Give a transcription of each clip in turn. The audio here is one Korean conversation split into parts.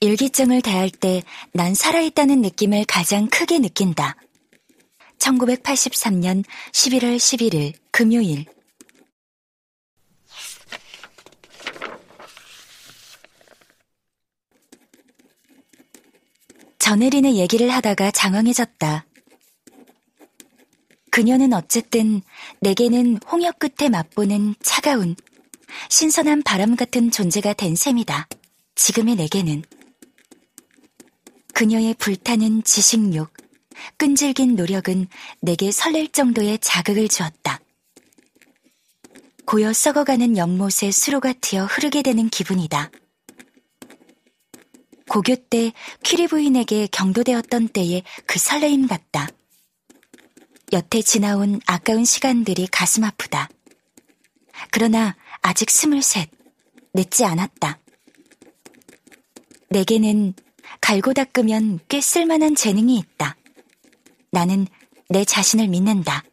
일기장을 대할 때 난 살아있다는 느낌을 가장 크게 느낀다. 1983년 11월 11일 금요일. 전혜린의 얘기를 하다가 장황해졌다. 그녀는 어쨌든 내게는 홍역 끝에 맛보는 차가운, 신선한 바람 같은 존재가 된 셈이다. 지금의 내게는. 그녀의 불타는 지식욕, 끈질긴 노력은 내게 설렐 정도의 자극을 주었다. 고여 썩어가는 연못에 수로가 튀어 흐르게 되는 기분이다. 고교 때 퀴리 부인에게 경도되었던 때의 그 설레임 같다. 여태 지나온 아까운 시간들이 가슴 아프다. 그러나 아직 스물셋, 늦지 않았다. 내게는 갈고 닦으면 꽤 쓸만한 재능이 있다. 나는 내 자신을 믿는다.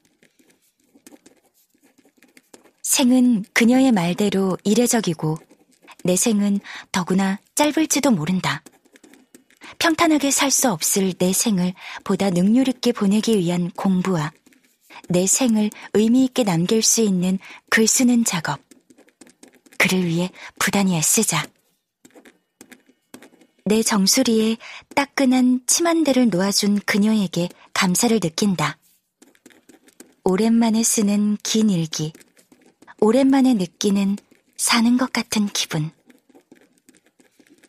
생은 그녀의 말대로 이례적이고 내 생은 더구나 짧을지도 모른다. 평탄하게 살 수 없을 내 생을 보다 능률 있게 보내기 위한 공부와 내 생을 의미 있게 남길 수 있는 글 쓰는 작업. 그를 위해 부단히 애쓰자. 내 정수리에 따끈한 침한대를 놓아준 그녀에게 감사를 느낀다. 오랜만에 쓰는 긴 일기. 오랜만에 느끼는 사는 것 같은 기분.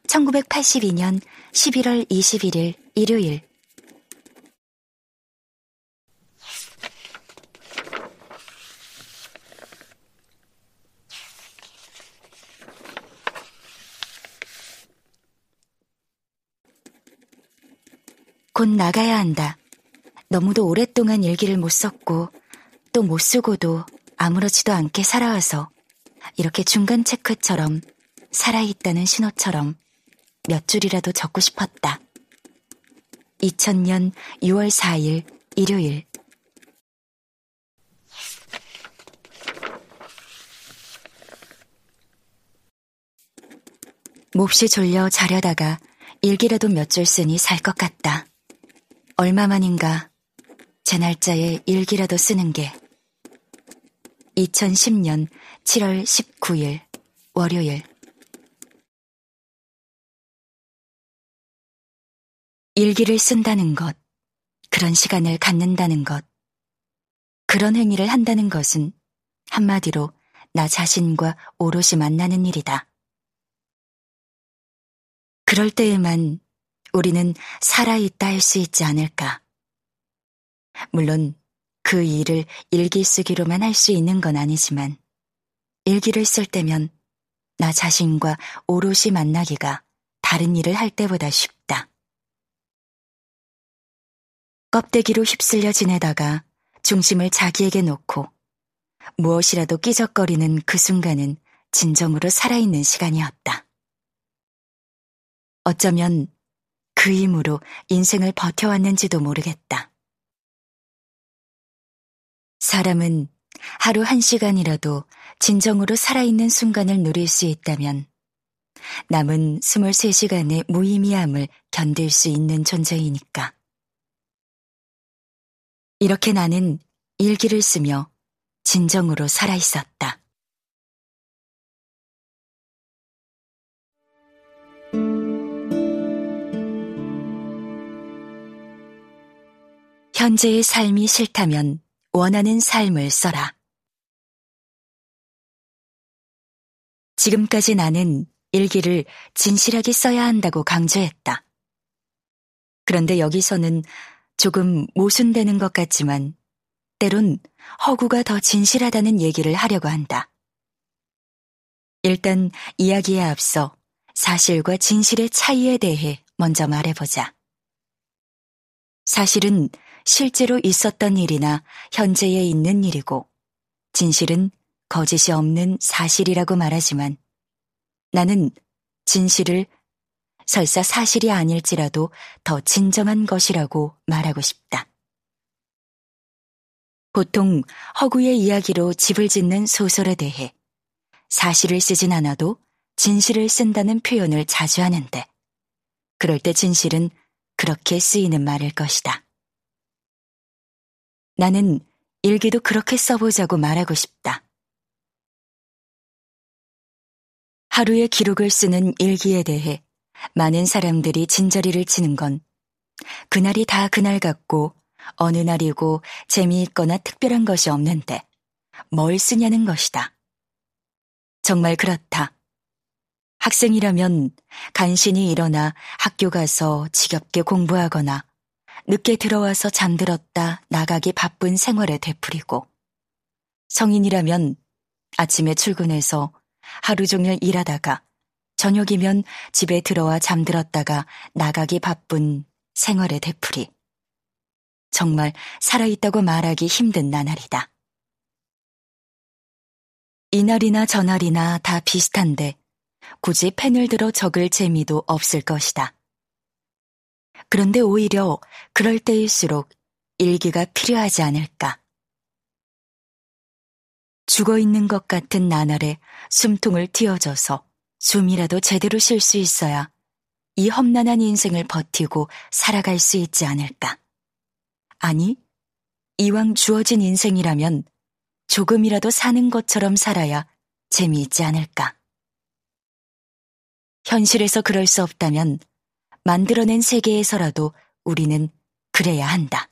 1982년 11월 21일 일요일 곧 나가야 한다. 너무도 오랫동안 일기를 못 썼고 또 못 쓰고도 아무렇지도 않게 살아와서 이렇게 중간 체크처럼 살아있다는 신호처럼 몇 줄이라도 적고 싶었다. 2000년 6월 4일 일요일 몹시 졸려 자려다가 일기라도 몇 줄 쓰니 살 것 같다. 얼마만인가 제 날짜에 일기라도 쓰는 게 2010년 7월 19일 월요일 일기를 쓴다는 것, 그런 시간을 갖는다는 것, 그런 행위를 한다는 것은 한마디로 나 자신과 오롯이 만나는 일이다. 그럴 때에만 우리는 살아있다 할 수 있지 않을까. 물론 그 일을 일기 쓰기로만 할 수 있는 건 아니지만 일기를 쓸 때면 나 자신과 오롯이 만나기가 다른 일을 할 때보다 쉽다. 껍데기로 휩쓸려 지내다가 중심을 자기에게 놓고 무엇이라도 끼적거리는 그 순간은 진정으로 살아있는 시간이었다. 어쩌면 그 힘으로 인생을 버텨왔는지도 모르겠다. 사람은 하루 한 시간이라도 진정으로 살아있는 순간을 누릴 수 있다면 남은 23시간의 무의미함을 견딜 수 있는 존재이니까. 이렇게 나는 일기를 쓰며 진정으로 살아 있었다. 현재의 삶이 싫다면 원하는 삶을 써라. 지금까지 나는 일기를 진실하게 써야 한다고 강조했다. 그런데 여기서는 조금 모순되는 것 같지만 때론 허구가 더 진실하다는 얘기를 하려고 한다. 일단 이야기에 앞서 사실과 진실의 차이에 대해 먼저 말해보자. 사실은 실제로 있었던 일이나 현재에 있는 일이고, 진실은 거짓이 없는 사실이라고 말하지만 나는 진실을 설사 사실이 아닐지라도 더 진정한 것이라고 말하고 싶다. 보통 허구의 이야기로 집을 짓는 소설에 대해 사실을 쓰진 않아도 진실을 쓴다는 표현을 자주 하는데 그럴 때 진실은 그렇게 쓰이는 말일 것이다. 나는 일기도 그렇게 써보자고 말하고 싶다. 하루의 기록을 쓰는 일기에 대해 많은 사람들이 진저리를 치는 건 그날이 다 그날 같고 어느 날이고 재미있거나 특별한 것이 없는데 뭘 쓰냐는 것이다. 정말 그렇다. 학생이라면 간신히 일어나 학교 가서 지겹게 공부하거나 늦게 들어와서 잠들었다 나가기 바쁜 생활에 되풀이고 성인이라면 아침에 출근해서 하루 종일 일하다가 저녁이면 집에 들어와 잠들었다가 나가기 바쁜 생활의 되풀이. 정말 살아있다고 말하기 힘든 나날이다. 이날이나 저날이나 다 비슷한데 굳이 펜을 들어 적을 재미도 없을 것이다. 그런데 오히려 그럴 때일수록 일기가 필요하지 않을까. 죽어 있는 것 같은 나날에 숨통을 틔어줘서 숨이라도 제대로 쉴 수 있어야 이 험난한 인생을 버티고 살아갈 수 있지 않을까. 아니, 이왕 주어진 인생이라면 조금이라도 사는 것처럼 살아야 재미있지 않을까. 현실에서 그럴 수 없다면 만들어낸 세계에서라도 우리는 그래야 한다.